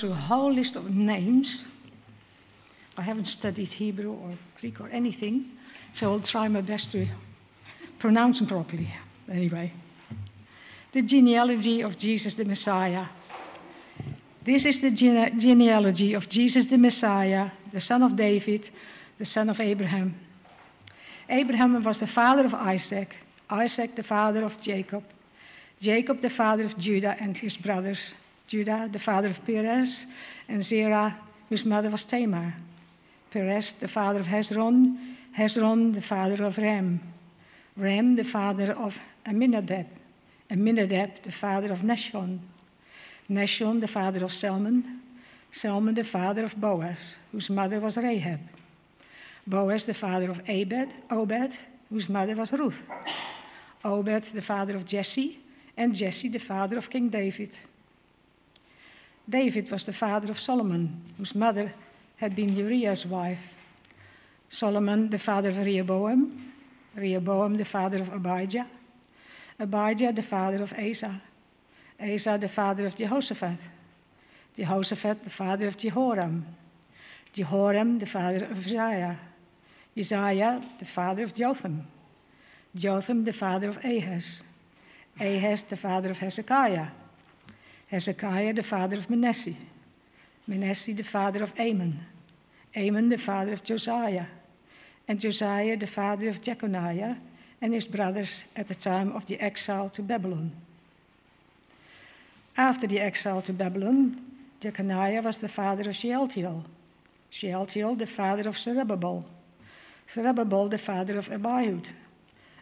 through a whole list of names. I haven't studied Hebrew or Greek or anything, so I'll try my best to pronounce them properly. Anyway, the genealogy of Jesus the Messiah. This is the gene- genealogy of Jesus the Messiah, the son of David, the son of Abraham. Abraham was the father of Isaac, Isaac the father of Jacob, Jacob the father of Judah and his brothers. Judah, the father of Perez, and Zerah, whose mother was Tamar. Perez, the father of Hezron, Hezron, the father of Ram, Ram, the father of Amminadab, Amminadab, the father of Nashon, Nashon, the father of Salmon, Salmon, the father of Boaz, whose mother was Rahab, Boaz, the father of Abed, Obed, whose mother was Ruth, Obed, the father of Jesse, and Jesse, the father of King David. David was the father of Solomon, whose mother had been Uriah's wife. Solomon, the father of Rehoboam. Rehoboam, the father of Abijah. Abijah, the father of Asa. Asa, the father of Jehoshaphat. Jehoshaphat, the father of Jehoram. Jehoram, the father of Uzziah. Uzziah, the father of Jotham. Jotham, the father of Ahaz. Ahaz, the father of Hezekiah. Hezekiah, the father of Manasseh. Manasseh, the father of Amon. Amon, the father of Josiah. And Josiah, the father of Jeconiah and his brothers at the time of the exile to Babylon. After the exile to Babylon, Jeconiah was the father of Shealtiel. Shealtiel, the father of Zerubbabel. Zerubbabel, the father of Abiud.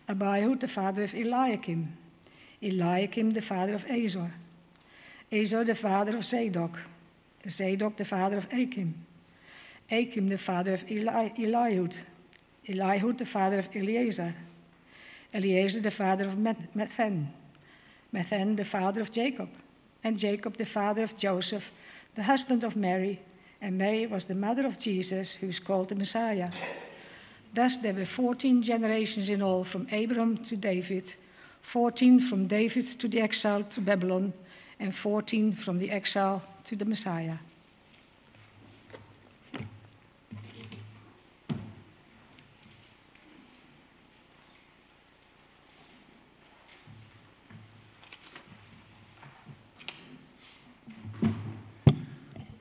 Abiud, the father of Eliakim. Eliakim, the father of Azor. Azor, the father of Zadok. Zadok, the father of Achim. Achim, the father of Eli- Eliud. Eliud, the father of Eleazar. Eleazar, the father of Methan. Methan, the father of Jacob. And Jacob, the father of Joseph, the husband of Mary. And Mary was the mother of Jesus, who is called the Messiah. Thus, there were 14 generations in all from Abraham to David, 14 from David to the exile to Babylon and 14 from the exile to the Messiah.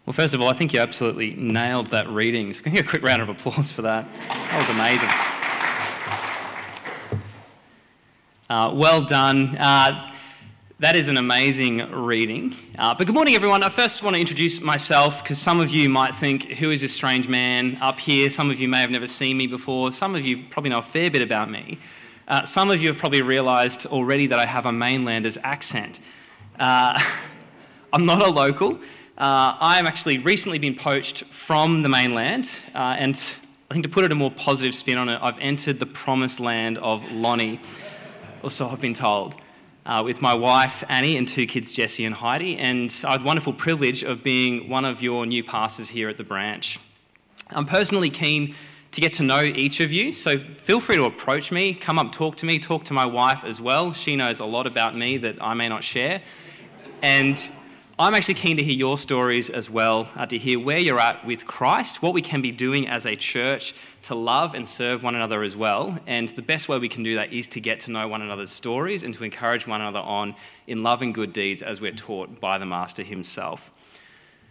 Well, first of all, I think you absolutely nailed that reading. So, can you get a quick round of applause for that? That was amazing. Uh, well done. Uh, that is an amazing reading. Uh, but good morning, everyone. I first want to introduce myself because some of you might think, who is this strange man up here? Some of you may have never seen me before. Some of you probably know a fair bit about me. Uh, some of you have probably realised already that I have a mainlander's accent. Uh, I'm not a local. Uh, I'm actually recently been poached from the mainland, uh, and I think to put it a more positive spin on it, I've entered the promised land of Lonnie, or so I've been told uh, with my wife Annie and two kids, Jesse and Heidi, and I have the wonderful privilege of being one of your new pastors here at the branch. I'm personally keen to get to know each of you, so feel free to approach me, come up, talk to me, talk to my wife as well. She knows a lot about me that I may not share. And I'm actually keen to hear your stories as well, uh, to hear where you're at with Christ, what we can be doing as a church to love and serve one another as well. And the best way we can do that is to get to know one another's stories and to encourage one another on in love and good deeds as we're taught by the Master himself.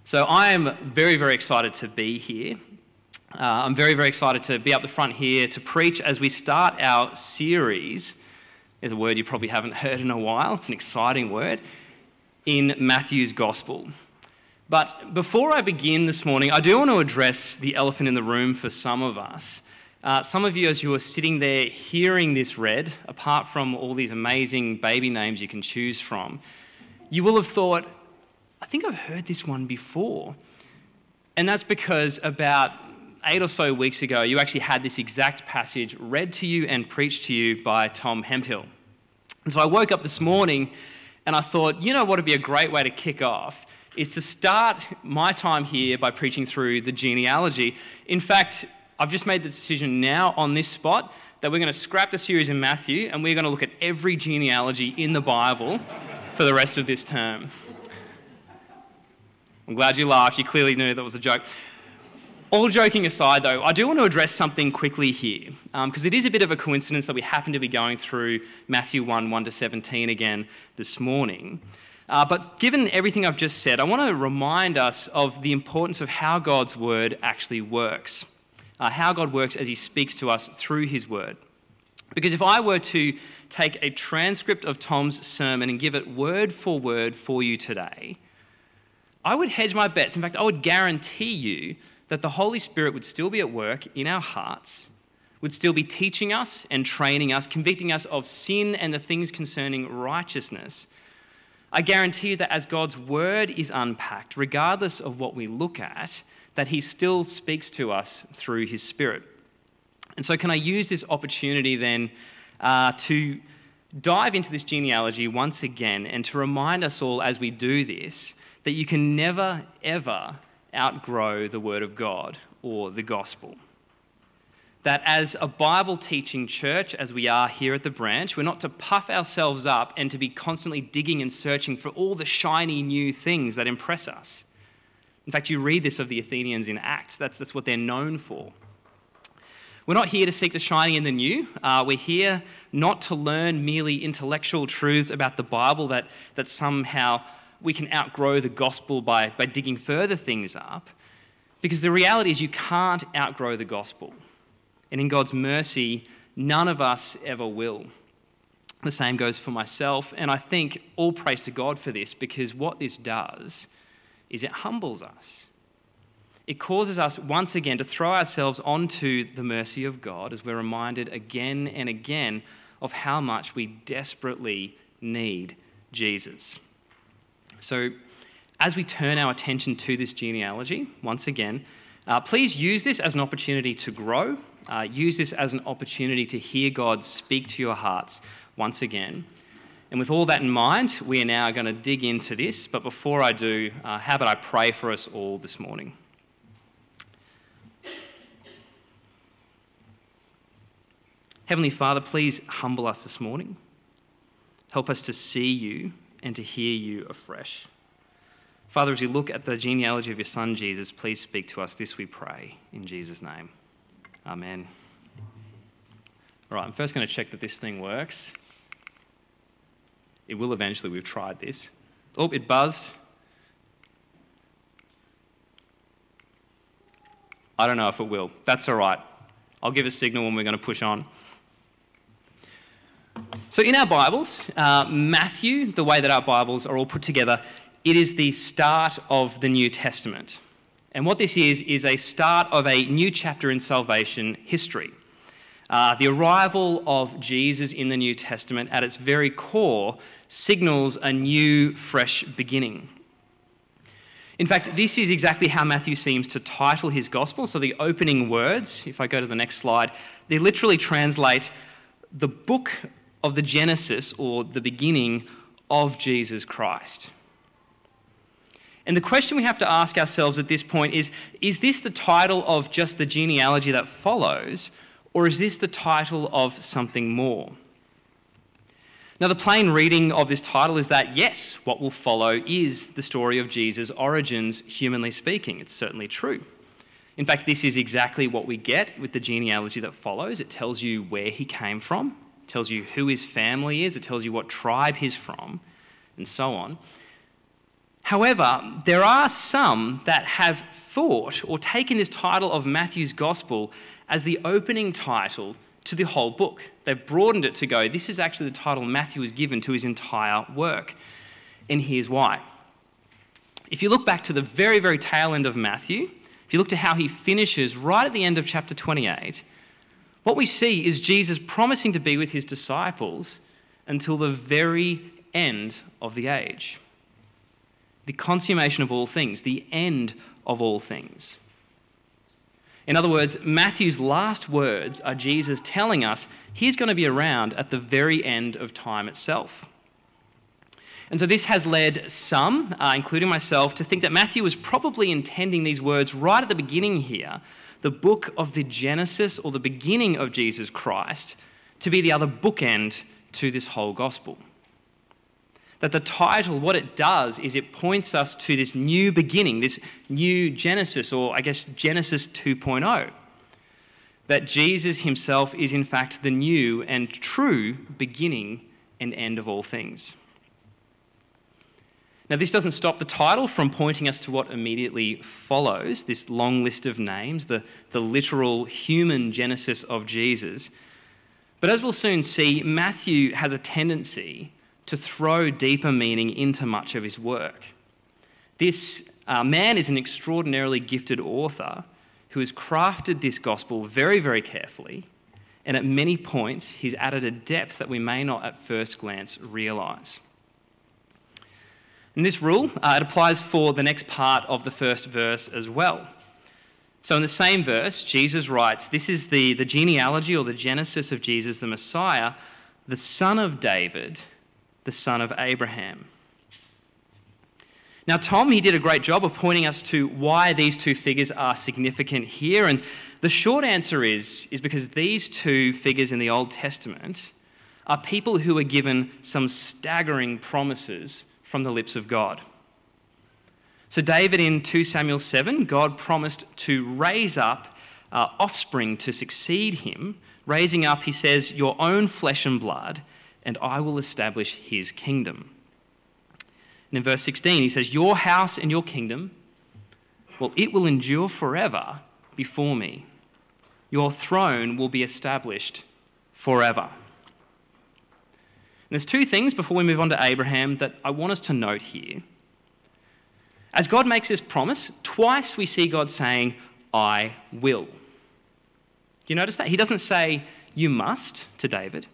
So I am very, very excited to be here. Uh, I'm very, very excited to be up the front here to preach as we start our series. Is a word you probably haven't heard in a while, it's an exciting word in Matthew's Gospel. But before I begin this morning, I do want to address the elephant in the room for some of us. Uh, some of you, as you are sitting there hearing this read, apart from all these amazing baby names you can choose from, you will have thought, I think I've heard this one before. And that's because about eight or so weeks ago, you actually had this exact passage read to you and preached to you by Tom Hemphill. And so I woke up this morning and I thought, you know what would be a great way to kick off? Is to start my time here by preaching through the genealogy. In fact, I've just made the decision now on this spot that we're going to scrap the series in Matthew and we're going to look at every genealogy in the Bible for the rest of this term. I'm glad you laughed. You clearly knew that was a joke. All joking aside, though, I do want to address something quickly here, because um, it is a bit of a coincidence that we happen to be going through Matthew 1 1 to 17 again this morning. Uh, but given everything I've just said, I want to remind us of the importance of how God's word actually works, uh, how God works as He speaks to us through His word. Because if I were to take a transcript of Tom's sermon and give it word for word for you today, I would hedge my bets. In fact, I would guarantee you that the Holy Spirit would still be at work in our hearts, would still be teaching us and training us, convicting us of sin and the things concerning righteousness. I guarantee you that as God's word is unpacked, regardless of what we look at, that He still speaks to us through His Spirit. And so, can I use this opportunity then uh, to dive into this genealogy once again and to remind us all as we do this that you can never, ever outgrow the Word of God or the gospel. That as a Bible teaching church, as we are here at the branch, we're not to puff ourselves up and to be constantly digging and searching for all the shiny new things that impress us. In fact, you read this of the Athenians in Acts, that's, that's what they're known for. We're not here to seek the shiny and the new. Uh, we're here not to learn merely intellectual truths about the Bible that, that somehow we can outgrow the gospel by, by digging further things up. Because the reality is, you can't outgrow the gospel. And in God's mercy, none of us ever will. The same goes for myself. And I think all praise to God for this because what this does is it humbles us. It causes us once again to throw ourselves onto the mercy of God as we're reminded again and again of how much we desperately need Jesus. So, as we turn our attention to this genealogy, once again, uh, please use this as an opportunity to grow. Uh, use this as an opportunity to hear God speak to your hearts once again. And with all that in mind, we are now going to dig into this. But before I do, uh, how about I pray for us all this morning? Heavenly Father, please humble us this morning. Help us to see you and to hear you afresh. Father, as we look at the genealogy of your Son, Jesus, please speak to us. This we pray in Jesus' name. Amen. All right, I'm first going to check that this thing works. It will eventually. We've tried this. Oh, it buzzed. I don't know if it will. That's all right. I'll give a signal when we're going to push on. So, in our Bibles, uh, Matthew, the way that our Bibles are all put together, it is the start of the New Testament. And what this is, is a start of a new chapter in salvation history. Uh, the arrival of Jesus in the New Testament, at its very core, signals a new, fresh beginning. In fact, this is exactly how Matthew seems to title his gospel. So, the opening words, if I go to the next slide, they literally translate the book of the Genesis or the beginning of Jesus Christ. And the question we have to ask ourselves at this point is is this the title of just the genealogy that follows, or is this the title of something more? Now, the plain reading of this title is that yes, what will follow is the story of Jesus' origins, humanly speaking. It's certainly true. In fact, this is exactly what we get with the genealogy that follows. It tells you where he came from, tells you who his family is, it tells you what tribe he's from, and so on. However, there are some that have thought or taken this title of Matthew's Gospel as the opening title to the whole book. They've broadened it to go, this is actually the title Matthew has given to his entire work. And here's why. If you look back to the very, very tail end of Matthew, if you look to how he finishes right at the end of chapter 28, what we see is Jesus promising to be with his disciples until the very end of the age. The consummation of all things, the end of all things. In other words, Matthew's last words are Jesus telling us he's going to be around at the very end of time itself. And so this has led some, uh, including myself, to think that Matthew was probably intending these words right at the beginning here the book of the Genesis or the beginning of Jesus Christ to be the other bookend to this whole gospel. That the title, what it does is it points us to this new beginning, this new Genesis, or I guess Genesis 2.0. That Jesus himself is in fact the new and true beginning and end of all things. Now, this doesn't stop the title from pointing us to what immediately follows this long list of names, the, the literal human genesis of Jesus. But as we'll soon see, Matthew has a tendency to throw deeper meaning into much of his work. This uh, man is an extraordinarily gifted author who has crafted this gospel very, very carefully, and at many points, he's added a depth that we may not at first glance realize. And this rule, uh, it applies for the next part of the first verse as well. So, in the same verse, Jesus writes, This is the, the genealogy or the genesis of Jesus the Messiah, the son of David, the son of Abraham. Now, Tom, he did a great job of pointing us to why these two figures are significant here. And the short answer is, is because these two figures in the Old Testament are people who are given some staggering promises from the lips of God. So, David in 2 Samuel 7, God promised to raise up uh, offspring to succeed him. Raising up, he says, your own flesh and blood, and I will establish his kingdom. And in verse 16, he says, Your house and your kingdom, well, it will endure forever before me. Your throne will be established forever. There's two things before we move on to Abraham that I want us to note here. As God makes this promise, twice we see God saying, I will. Do you notice that? He doesn't say, You must to David.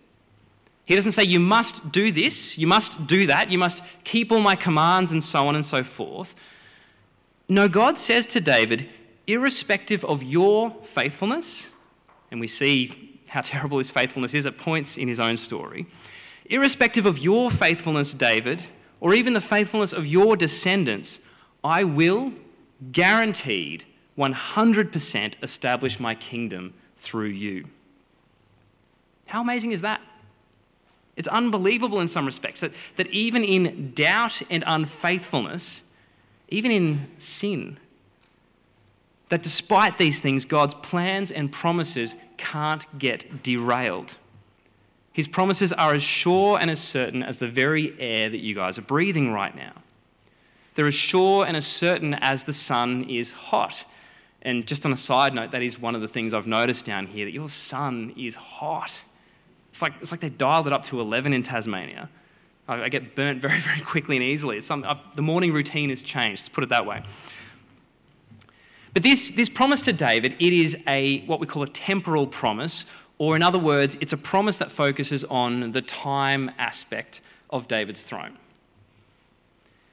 He doesn't say, You must do this, you must do that, you must keep all my commands, and so on and so forth. No, God says to David, irrespective of your faithfulness, and we see how terrible his faithfulness is at points in his own story, Irrespective of your faithfulness, David, or even the faithfulness of your descendants, I will, guaranteed, 100% establish my kingdom through you. How amazing is that? It's unbelievable in some respects that, that even in doubt and unfaithfulness, even in sin, that despite these things, God's plans and promises can't get derailed. His promises are as sure and as certain as the very air that you guys are breathing right now. They're as sure and as certain as the sun is hot. And just on a side note, that is one of the things I've noticed down here that your sun is hot. It's like, it's like they dialed it up to 11 in Tasmania. I, I get burnt very, very quickly and easily. Some, uh, the morning routine has changed, let's put it that way. But this, this promise to David, it is a what we call a temporal promise or, in other words, it's a promise that focuses on the time aspect of David's throne.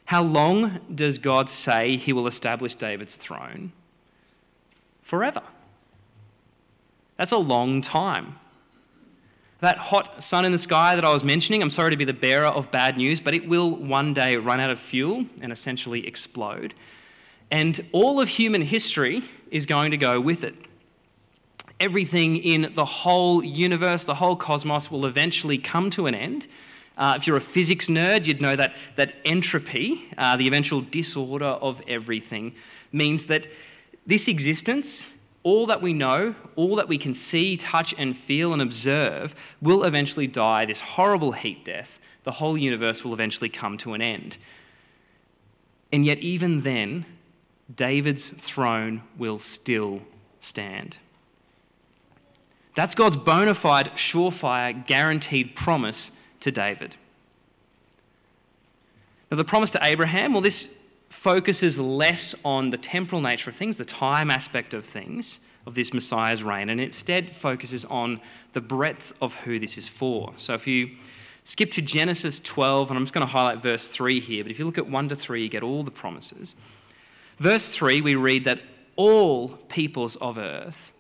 How long does God say he will establish David's throne? Forever. That's a long time. That hot sun in the sky that I was mentioning, I'm sorry to be the bearer of bad news, but it will one day run out of fuel and essentially explode. And all of human history is going to go with it everything in the whole universe, the whole cosmos, will eventually come to an end. Uh, if you're a physics nerd, you'd know that, that entropy, uh, the eventual disorder of everything, means that this existence, all that we know, all that we can see, touch, and feel and observe, will eventually die this horrible heat death. The whole universe will eventually come to an end. And yet, even then, David's throne will still stand. That's God's bona fide, surefire, guaranteed promise to David. Now, the promise to Abraham, well, this focuses less on the temporal nature of things, the time aspect of things, of this Messiah's reign, and instead focuses on the breadth of who this is for. So if you skip to Genesis 12, and I'm just going to highlight verse 3 here, but if you look at 1 to 3, you get all the promises. Verse 3, we read that all peoples of earth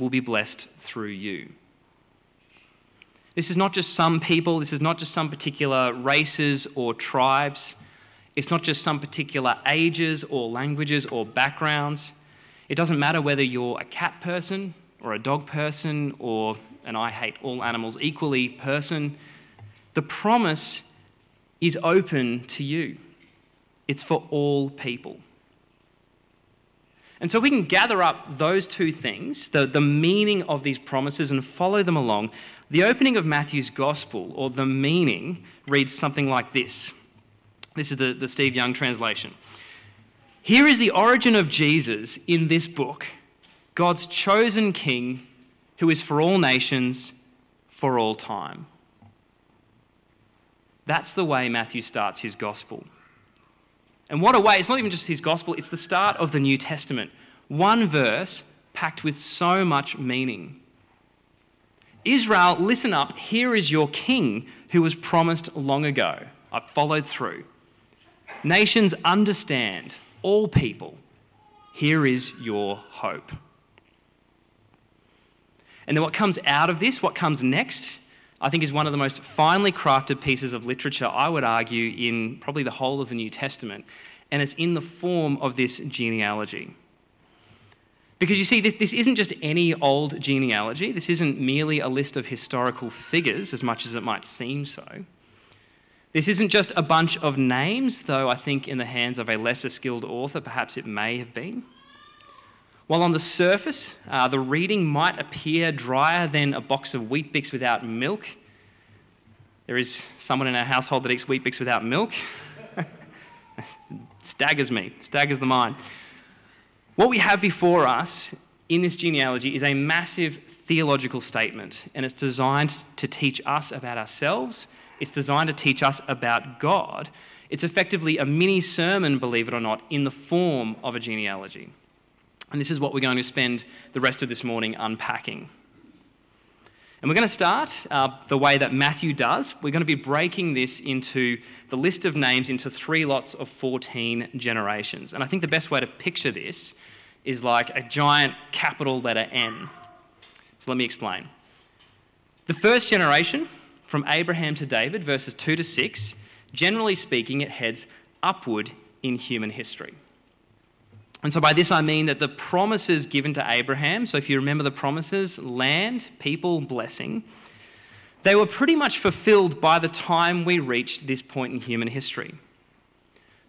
will be blessed through you. This is not just some people, this is not just some particular races or tribes, it's not just some particular ages or languages or backgrounds. It doesn't matter whether you're a cat person or a dog person or an I hate all animals equally person. The promise is open to you, it's for all people. And so we can gather up those two things, the, the meaning of these promises, and follow them along. The opening of Matthew's gospel, or the meaning, reads something like this. This is the, the Steve Young translation. Here is the origin of Jesus in this book God's chosen king who is for all nations, for all time. That's the way Matthew starts his gospel. And what a way, it's not even just his gospel, it's the start of the New Testament. One verse packed with so much meaning. Israel, listen up, here is your king who was promised long ago. I've followed through. Nations understand, all people, here is your hope. And then what comes out of this, what comes next, I think is one of the most finely crafted pieces of literature, I would argue, in probably the whole of the New Testament. And it's in the form of this genealogy. Because you see, this, this isn't just any old genealogy. This isn't merely a list of historical figures, as much as it might seem so. This isn't just a bunch of names, though I think in the hands of a lesser skilled author, perhaps it may have been. While on the surface, uh, the reading might appear drier than a box of Weet-Bix without milk, there is someone in our household that eats Weet-Bix without milk. staggers me, staggers the mind. What we have before us in this genealogy is a massive theological statement, and it's designed to teach us about ourselves it's designed to teach us about God. It's effectively a mini sermon, believe it or not, in the form of a genealogy. And this is what we're going to spend the rest of this morning unpacking. And we're going to start uh, the way that Matthew does. We're going to be breaking this into the list of names into three lots of 14 generations. And I think the best way to picture this is like a giant capital letter N. So let me explain. The first generation from Abraham to David, verses 2 to 6, generally speaking, it heads upward in human history. And so by this I mean that the promises given to Abraham, so if you remember the promises land, people, blessing they were pretty much fulfilled by the time we reached this point in human history.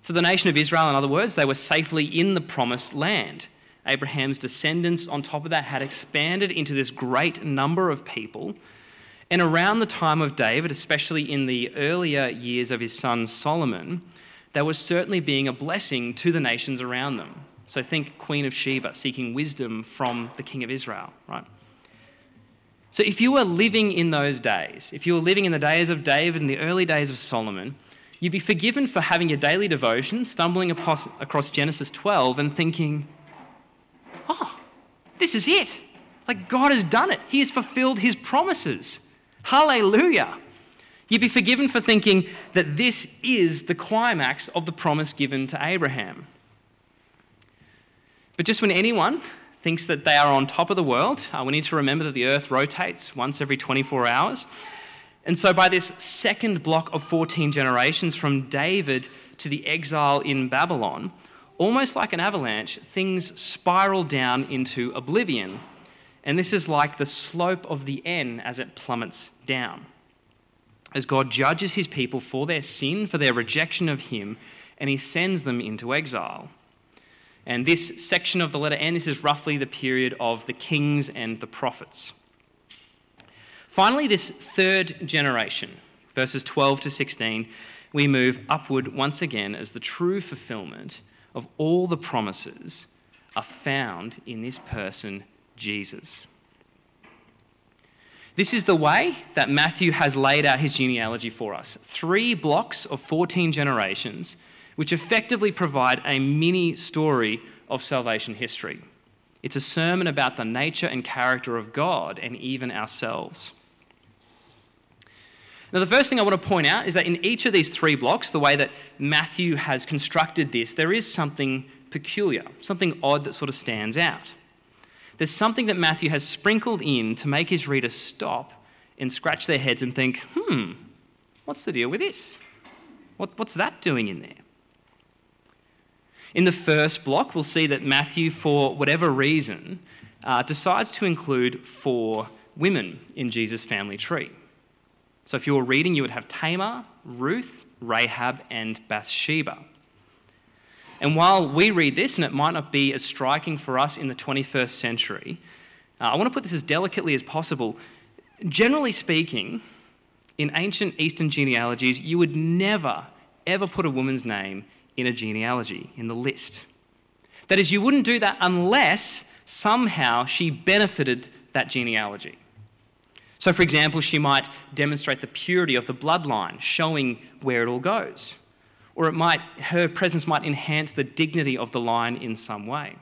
So the nation of Israel, in other words, they were safely in the promised land. Abraham's descendants, on top of that, had expanded into this great number of people and around the time of David, especially in the earlier years of his son Solomon, there was certainly being a blessing to the nations around them. So think Queen of Sheba seeking wisdom from the king of Israel, right? So if you were living in those days, if you were living in the days of David and the early days of Solomon, you'd be forgiven for having your daily devotion, stumbling across Genesis 12 and thinking, oh, this is it. Like God has done it. He has fulfilled his promises. Hallelujah. You'd be forgiven for thinking that this is the climax of the promise given to Abraham. But just when anyone thinks that they are on top of the world, uh, we need to remember that the earth rotates once every 24 hours. And so, by this second block of 14 generations from David to the exile in Babylon, almost like an avalanche, things spiral down into oblivion and this is like the slope of the N as it plummets down. As God judges his people for their sin, for their rejection of him, and he sends them into exile. And this section of the letter N, this is roughly the period of the kings and the prophets. Finally, this third generation, verses 12 to 16, we move upward once again as the true fulfillment of all the promises are found in this person, Jesus. This is the way that Matthew has laid out his genealogy for us three blocks of 14 generations, which effectively provide a mini story of salvation history. It's a sermon about the nature and character of God and even ourselves. Now, the first thing I want to point out is that in each of these three blocks, the way that Matthew has constructed this, there is something peculiar, something odd that sort of stands out there's something that Matthew has sprinkled in to make his readers stop and scratch their heads and think, hmm, what's the deal with this? What, what's that doing in there? In the first block, we'll see that Matthew, for whatever reason, uh, decides to include four women in Jesus' family tree. So if you were reading, you would have Tamar, Ruth, Rahab and Bathsheba. And while we read this, and it might not be as striking for us in the 21st century, uh, I want to put this as delicately as possible. Generally speaking, in ancient Eastern genealogies, you would never, ever put a woman's name in a genealogy, in the list. That is, you wouldn't do that unless somehow she benefited that genealogy. So, for example, she might demonstrate the purity of the bloodline, showing where it all goes. Or it might, her presence might enhance the dignity of the line in some way.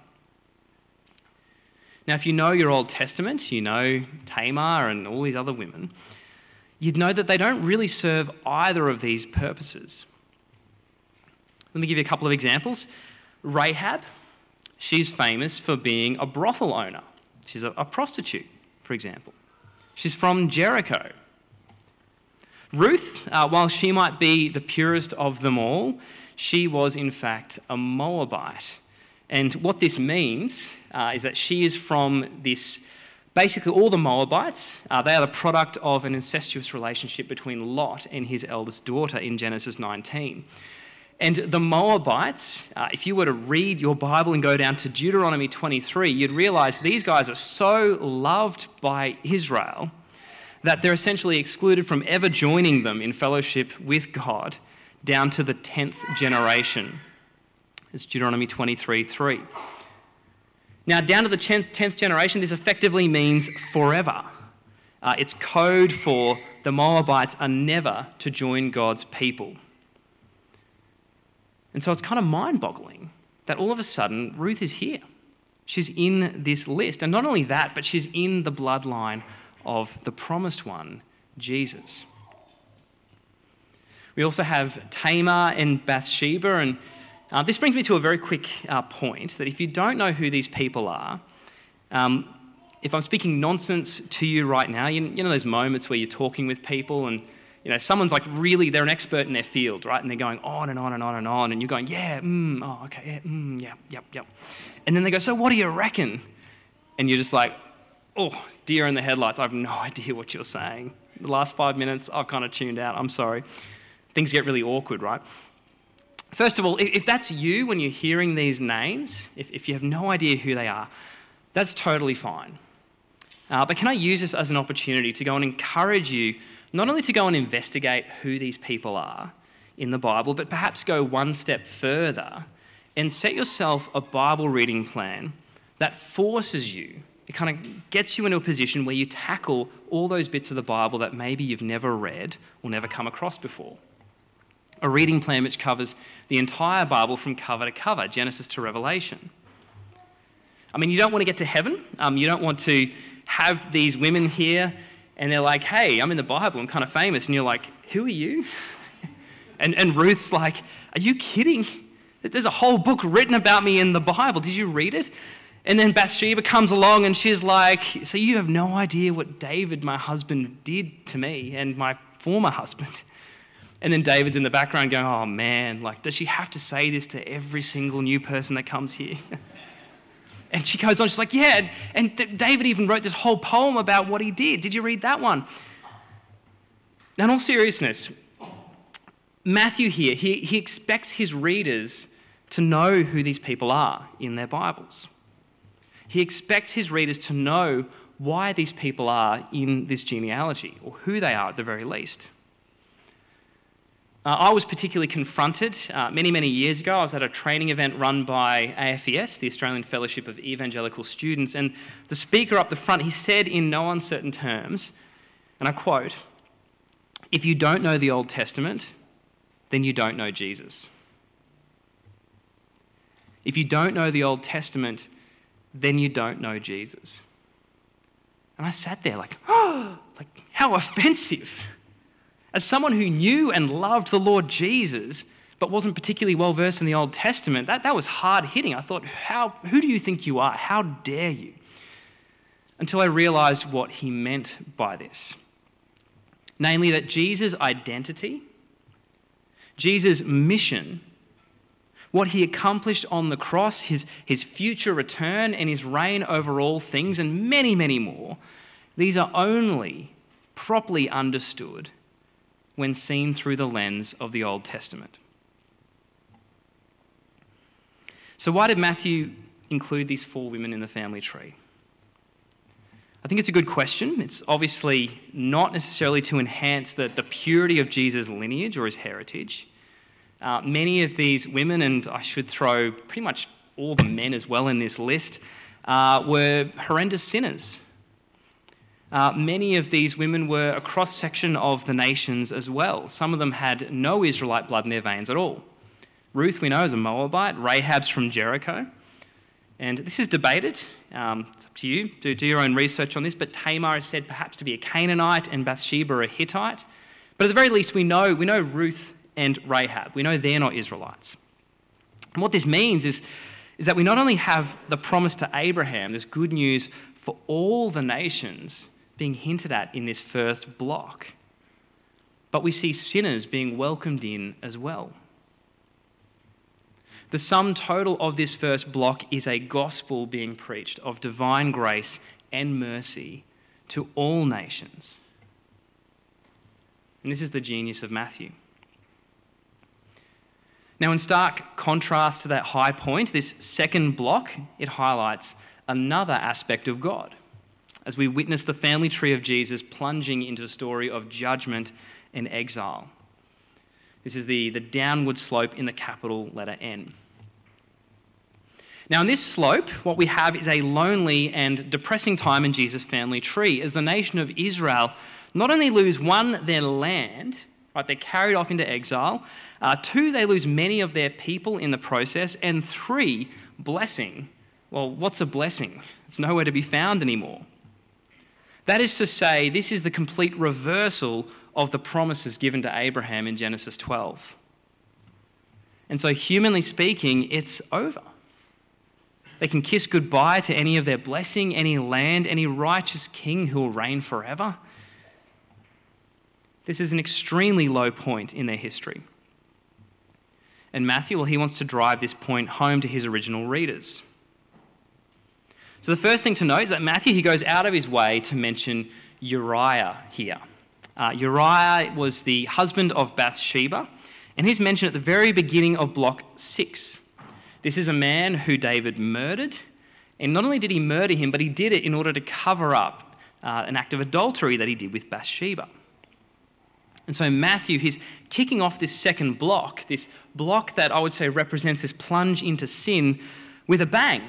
Now, if you know your Old Testament, you know Tamar and all these other women, you'd know that they don't really serve either of these purposes. Let me give you a couple of examples. Rahab, she's famous for being a brothel owner. She's a, a prostitute, for example. She's from Jericho. Ruth, uh, while she might be the purest of them all, she was in fact a Moabite. And what this means uh, is that she is from this basically all the Moabites, uh, they are the product of an incestuous relationship between Lot and his eldest daughter in Genesis 19. And the Moabites, uh, if you were to read your Bible and go down to Deuteronomy 23, you'd realize these guys are so loved by Israel that they're essentially excluded from ever joining them in fellowship with God down to the 10th generation. It's Deuteronomy 23 3. Now, down to the 10th generation, this effectively means forever. Uh, it's code for the Moabites are never to join God's people. And so it's kind of mind boggling that all of a sudden Ruth is here. She's in this list. And not only that, but she's in the bloodline of the promised one, Jesus. We also have Tamar and Bathsheba. And uh, this brings me to a very quick uh, point that if you don't know who these people are, um, if I'm speaking nonsense to you right now, you, you know those moments where you're talking with people and you know, someone's like really, they're an expert in their field, right? And they're going on and on and on and on, and you're going, yeah, mm, oh, okay, yeah, mm, yeah, yep, yep. And then they go, so what do you reckon? And you're just like, oh, deer in the headlights, I have no idea what you're saying. The last five minutes, I've kind of tuned out, I'm sorry. Things get really awkward, right? First of all, if that's you when you're hearing these names, if, if you have no idea who they are, that's totally fine. Uh, but can I use this as an opportunity to go and encourage you not only to go and investigate who these people are in the Bible, but perhaps go one step further and set yourself a Bible reading plan that forces you, it kind of gets you into a position where you tackle all those bits of the Bible that maybe you've never read or never come across before. A reading plan which covers the entire Bible from cover to cover, Genesis to Revelation. I mean, you don't want to get to heaven. Um, you don't want to have these women here and they're like, hey, I'm in the Bible, I'm kind of famous. And you're like, who are you? and, and Ruth's like, are you kidding? There's a whole book written about me in the Bible. Did you read it? And then Bathsheba comes along and she's like, So you have no idea what David, my husband, did to me and my former husband. And then David's in the background going, Oh man, like, does she have to say this to every single new person that comes here? And she goes on, she's like, Yeah, and David even wrote this whole poem about what he did. Did you read that one? Now, in all seriousness, Matthew here, he, he expects his readers to know who these people are in their Bibles. He expects his readers to know why these people are in this genealogy, or who they are at the very least. Uh, I was particularly confronted uh, many, many years ago. I was at a training event run by AFES, the Australian Fellowship of Evangelical Students, and the speaker up the front, he said in no uncertain terms, and I quote, If you don't know the Old Testament, then you don't know Jesus. If you don't know the Old Testament, then you don't know Jesus. And I sat there like, oh, like how offensive. As someone who knew and loved the Lord Jesus, but wasn't particularly well versed in the Old Testament, that, that was hard hitting. I thought, how, who do you think you are? How dare you? Until I realized what he meant by this. Namely, that Jesus' identity, Jesus' mission, what he accomplished on the cross, his, his future return, and his reign over all things, and many, many more, these are only properly understood when seen through the lens of the Old Testament. So, why did Matthew include these four women in the family tree? I think it's a good question. It's obviously not necessarily to enhance the, the purity of Jesus' lineage or his heritage. Uh, many of these women, and I should throw pretty much all the men as well in this list, uh, were horrendous sinners. Uh, many of these women were a cross section of the nations as well. Some of them had no Israelite blood in their veins at all. Ruth, we know, is a Moabite, Rahab's from Jericho. And this is debated. Um, it's up to you. Do, do your own research on this. But Tamar is said perhaps to be a Canaanite and Bathsheba a Hittite. But at the very least, we know, we know Ruth and Rahab. We know they're not Israelites. And what this means is, is that we not only have the promise to Abraham, this good news for all the nations being hinted at in this first block, but we see sinners being welcomed in as well. The sum total of this first block is a gospel being preached of divine grace and mercy to all nations. And this is the genius of Matthew. Now, in stark contrast to that high point, this second block, it highlights another aspect of God as we witness the family tree of Jesus plunging into a story of judgment and exile. This is the, the downward slope in the capital letter N. Now, in this slope, what we have is a lonely and depressing time in Jesus' family tree as the nation of Israel not only lose one, their land, right, they're carried off into exile, uh, two, they lose many of their people in the process, and three, blessing. Well, what's a blessing? It's nowhere to be found anymore. That is to say, this is the complete reversal of the promises given to Abraham in Genesis 12. And so, humanly speaking, it's over. They can kiss goodbye to any of their blessing, any land, any righteous king who will reign forever. This is an extremely low point in their history. And Matthew, well, he wants to drive this point home to his original readers. So the first thing to note is that Matthew, he goes out of his way to mention Uriah here. Uh, Uriah was the husband of Bathsheba, and he's mentioned at the very beginning of block six. This is a man who David murdered, and not only did he murder him, but he did it in order to cover up uh, an act of adultery that he did with Bathsheba. And so Matthew, he's kicking off this second block, this block that I would say represents this plunge into sin with a bang.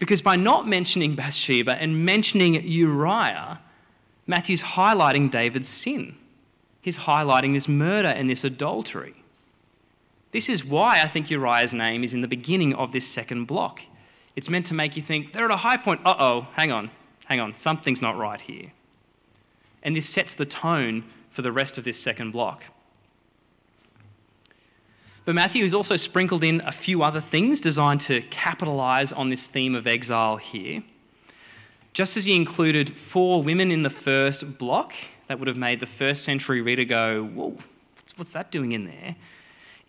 Because by not mentioning Bathsheba and mentioning Uriah, Matthew's highlighting David's sin. He's highlighting this murder and this adultery. This is why I think Uriah's name is in the beginning of this second block. It's meant to make you think, they're at a high point. Uh oh, hang on, hang on, something's not right here. And this sets the tone for the rest of this second block. But Matthew has also sprinkled in a few other things designed to capitalize on this theme of exile here. Just as he included four women in the first block, that would have made the first century reader go, Whoa, what's that doing in there?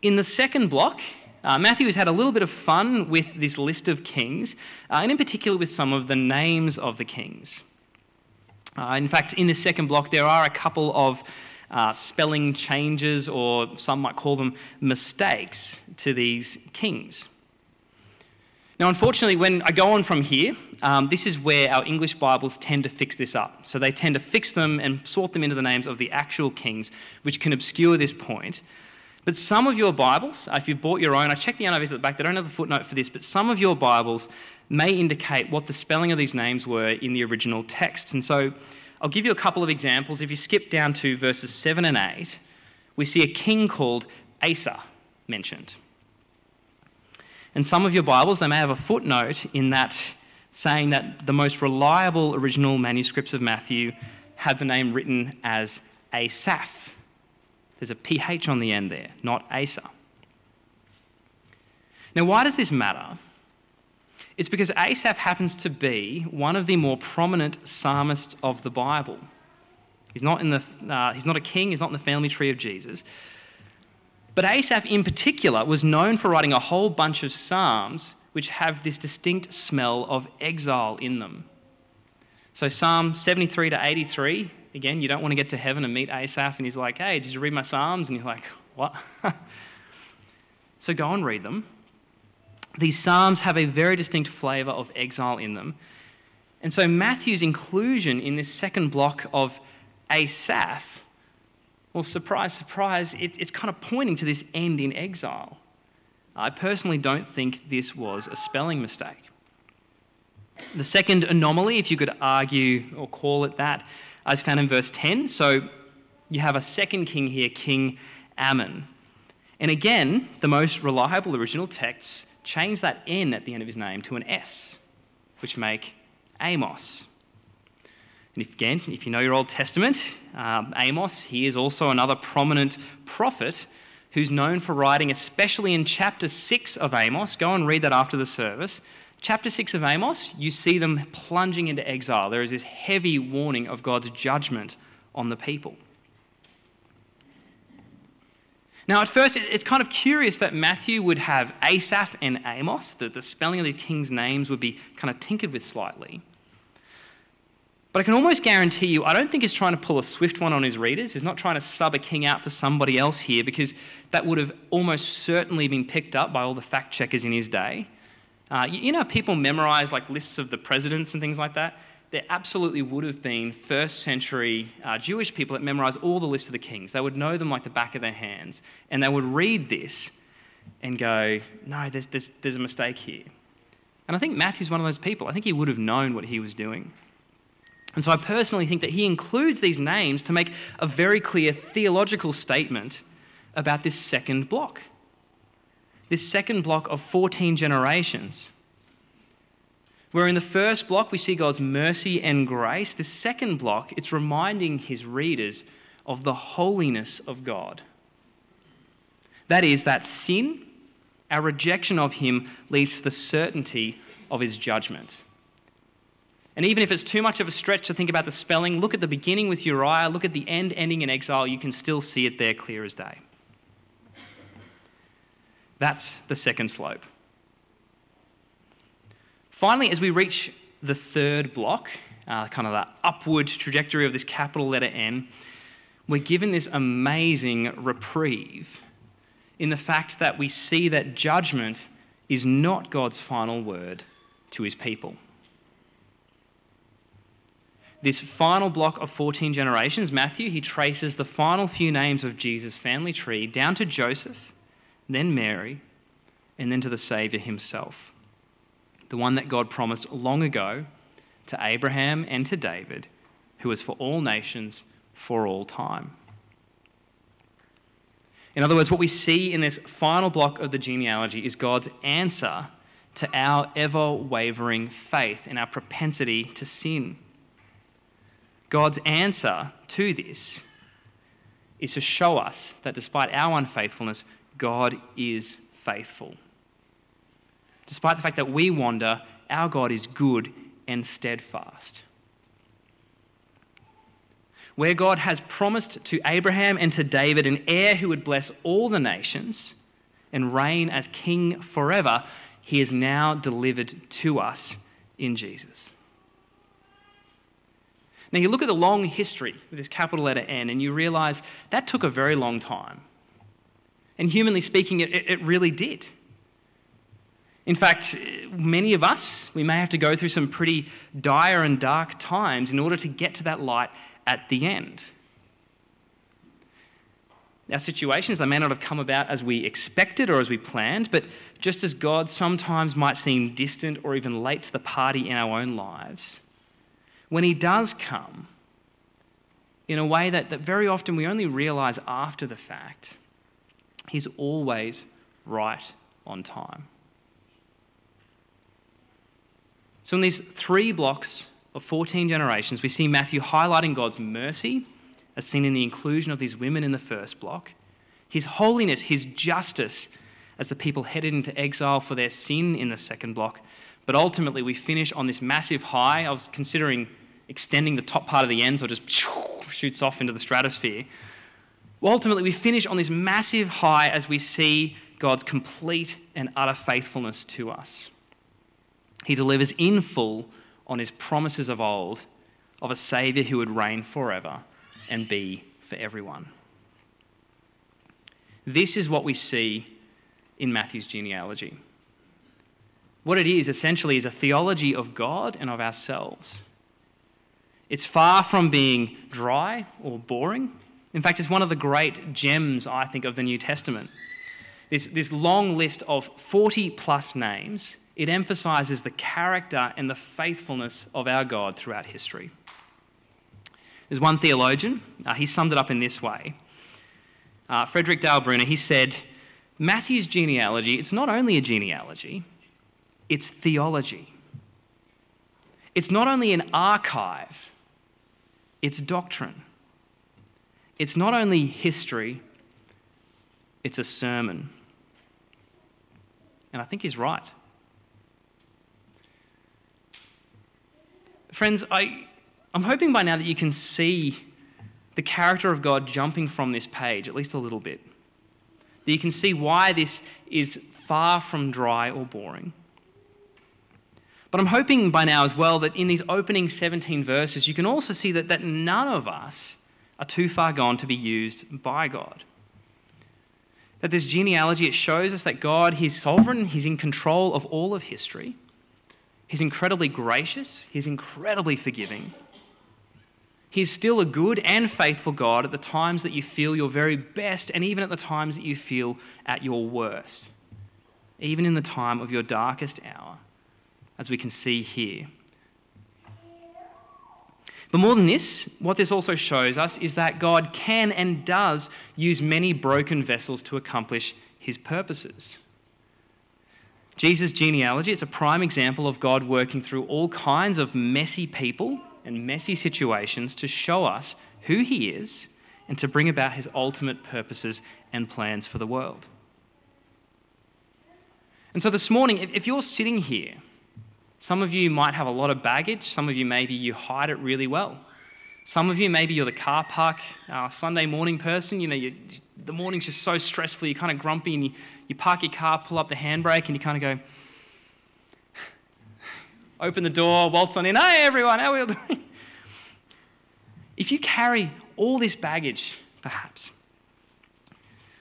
In the second block, uh, Matthew has had a little bit of fun with this list of kings, uh, and in particular with some of the names of the kings. Uh, in fact, in this second block, there are a couple of uh, spelling changes, or some might call them mistakes, to these kings. Now, unfortunately, when I go on from here, um, this is where our English Bibles tend to fix this up. So they tend to fix them and sort them into the names of the actual kings, which can obscure this point. But some of your Bibles, uh, if you've bought your own, I checked the NIVs at the back, they don't have the footnote for this, but some of your Bibles may indicate what the spelling of these names were in the original texts. And so I'll give you a couple of examples. If you skip down to verses 7 and 8, we see a king called Asa mentioned. And some of your Bibles, they may have a footnote in that saying that the most reliable original manuscripts of Matthew had the name written as Asaph. There's a PH on the end there, not Asa. Now, why does this matter? It's because Asaph happens to be one of the more prominent psalmists of the Bible. He's not, in the, uh, he's not a king, he's not in the family tree of Jesus. But Asaph, in particular, was known for writing a whole bunch of psalms which have this distinct smell of exile in them. So, Psalm 73 to 83, Again, you don't want to get to heaven and meet Asaph and he's like, hey, did you read my Psalms? And you're like, what? so go and read them. These Psalms have a very distinct flavour of exile in them. And so Matthew's inclusion in this second block of Asaph, well, surprise, surprise, it, it's kind of pointing to this end in exile. I personally don't think this was a spelling mistake. The second anomaly, if you could argue or call it that, is found in verse 10. So you have a second king here, King Amon. And again, the most reliable original texts change that N at the end of his name to an S, which make Amos. And if, again, if you know your Old Testament, um, Amos, he is also another prominent prophet who's known for writing, especially in chapter 6 of Amos. Go and read that after the service. Chapter 6 of Amos, you see them plunging into exile. There is this heavy warning of God's judgment on the people. Now, at first, it's kind of curious that Matthew would have Asaph and Amos, that the spelling of the king's names would be kind of tinkered with slightly. But I can almost guarantee you, I don't think he's trying to pull a swift one on his readers. He's not trying to sub a king out for somebody else here because that would have almost certainly been picked up by all the fact checkers in his day. Uh, you know, people memorize like lists of the presidents and things like that. There absolutely would have been first century uh, Jewish people that memorized all the lists of the kings. They would know them like the back of their hands. And they would read this and go, no, there's, there's, there's a mistake here. And I think Matthew's one of those people. I think he would have known what he was doing. And so I personally think that he includes these names to make a very clear theological statement about this second block. This second block of 14 generations. Where in the first block we see God's mercy and grace, the second block, it's reminding his readers of the holiness of God. That is, that sin, our rejection of him, leads to the certainty of his judgment. And even if it's too much of a stretch to think about the spelling, look at the beginning with Uriah, look at the end ending in exile, you can still see it there clear as day. That's the second slope. Finally, as we reach the third block, uh, kind of the upward trajectory of this capital letter N, we're given this amazing reprieve in the fact that we see that judgment is not God's final word to his people. This final block of 14 generations, Matthew, he traces the final few names of Jesus' family tree down to Joseph, then Mary, and then to the Saviour himself, the one that God promised long ago to Abraham and to David, who is for all nations for all time. In other words, what we see in this final block of the genealogy is God's answer to our ever wavering faith and our propensity to sin. God's answer to this is to show us that despite our unfaithfulness, God is faithful. Despite the fact that we wander, our God is good and steadfast. Where God has promised to Abraham and to David an heir who would bless all the nations and reign as king forever, he is now delivered to us in Jesus. Now, you look at the long history with this capital letter N, and you realize that took a very long time. And humanly speaking, it, it really did. In fact, many of us, we may have to go through some pretty dire and dark times in order to get to that light at the end. Our situations, they may not have come about as we expected or as we planned, but just as God sometimes might seem distant or even late to the party in our own lives, when he does come, in a way that, that very often we only realize after the fact, he's always right on time. So, in these three blocks of 14 generations, we see Matthew highlighting God's mercy, as seen in the inclusion of these women in the first block, his holiness, his justice, as the people headed into exile for their sin in the second block. But ultimately, we finish on this massive high. I was considering extending the top part of the end so it just shoots off into the stratosphere. Well, ultimately, we finish on this massive high as we see God's complete and utter faithfulness to us. He delivers in full on his promises of old, of a Saviour who would reign forever and be for everyone. This is what we see in Matthew's genealogy. What it is essentially is a theology of God and of ourselves. It's far from being dry or boring. In fact, it's one of the great gems, I think, of the New Testament. This, this long list of 40 plus names, it emphasizes the character and the faithfulness of our God throughout history. There's one theologian, uh, he summed it up in this way. Uh, Frederick Dale Bruner, he said, Matthew's genealogy, it's not only a genealogy, it's theology. It's not only an archive, it's doctrine. It's not only history, it's a sermon. And I think he's right. Friends, I, I'm hoping by now that you can see the character of God jumping from this page, at least a little bit. That you can see why this is far from dry or boring. But I'm hoping by now as well that in these opening 17 verses, you can also see that, that none of us are too far gone to be used by God. That this genealogy, it shows us that God, He's sovereign, He's in control of all of history. He's incredibly gracious, He's incredibly forgiving. He's still a good and faithful God at the times that you feel your very best and even at the times that you feel at your worst, even in the time of your darkest hour as we can see here. But more than this, what this also shows us is that God can and does use many broken vessels to accomplish his purposes. Jesus' genealogy is a prime example of God working through all kinds of messy people and messy situations to show us who he is and to bring about his ultimate purposes and plans for the world. And so this morning, if you're sitting here some of you might have a lot of baggage. Some of you, maybe you hide it really well. Some of you, maybe you're the car park uh, Sunday morning person. You know, you, the morning's just so stressful, you're kind of grumpy, and you, you park your car, pull up the handbrake, and you kind of go, open the door, waltz on in. Hey, everyone, how are all doing? If you carry all this baggage, perhaps,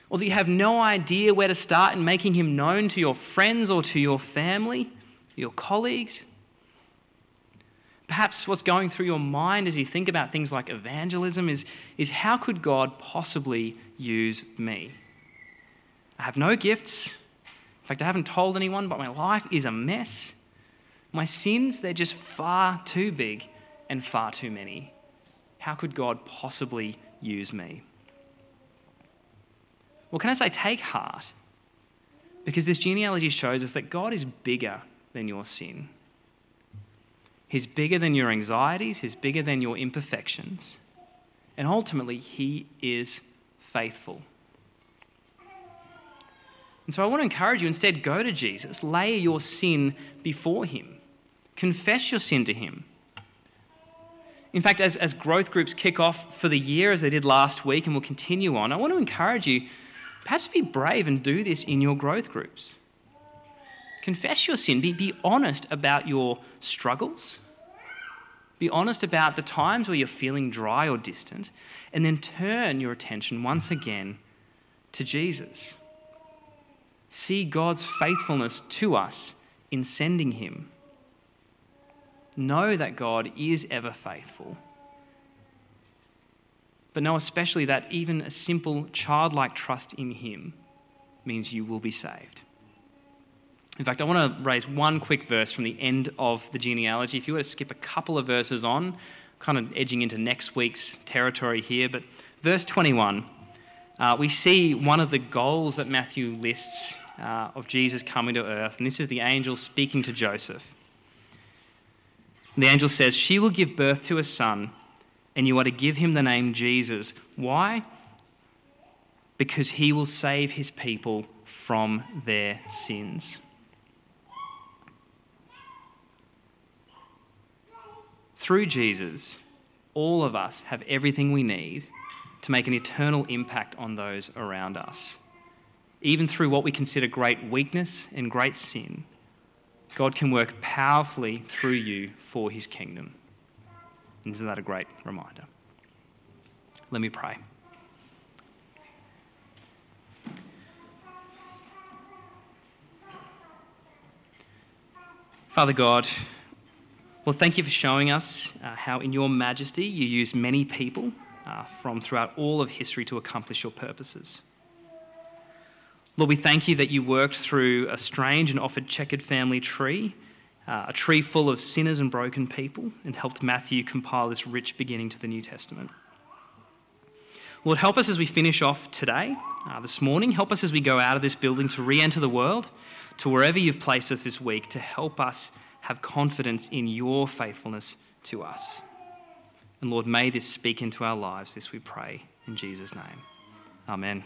or that you have no idea where to start in making him known to your friends or to your family, your colleagues. Perhaps what's going through your mind as you think about things like evangelism is, is how could God possibly use me? I have no gifts. In fact, I haven't told anyone, but my life is a mess. My sins, they're just far too big and far too many. How could God possibly use me? Well, can I say, take heart? Because this genealogy shows us that God is bigger than your sin. He's bigger than your anxieties, He's bigger than your imperfections. And ultimately, He is faithful. And so I want to encourage you instead go to Jesus, lay your sin before Him, confess your sin to Him. In fact, as, as growth groups kick off for the year, as they did last week and will continue on, I want to encourage you perhaps be brave and do this in your growth groups. Confess your sin. Be, be honest about your struggles. Be honest about the times where you're feeling dry or distant. And then turn your attention once again to Jesus. See God's faithfulness to us in sending him. Know that God is ever faithful. But know especially that even a simple childlike trust in him means you will be saved. In fact, I want to raise one quick verse from the end of the genealogy. If you were to skip a couple of verses on, kind of edging into next week's territory here, but verse 21, uh, we see one of the goals that Matthew lists uh, of Jesus coming to earth, and this is the angel speaking to Joseph. The angel says, She will give birth to a son, and you are to give him the name Jesus. Why? Because he will save his people from their sins. Through Jesus, all of us have everything we need to make an eternal impact on those around us. Even through what we consider great weakness and great sin, God can work powerfully through you for his kingdom. Isn't that a great reminder? Let me pray. Father God, well, thank you for showing us uh, how, in your majesty, you use many people uh, from throughout all of history to accomplish your purposes. Lord, we thank you that you worked through a strange and often checkered family tree, uh, a tree full of sinners and broken people, and helped Matthew compile this rich beginning to the New Testament. Lord, help us as we finish off today, uh, this morning. Help us as we go out of this building to re enter the world to wherever you've placed us this week to help us have confidence in your faithfulness to us. And Lord, may this speak into our lives, this we pray in Jesus' name. Amen.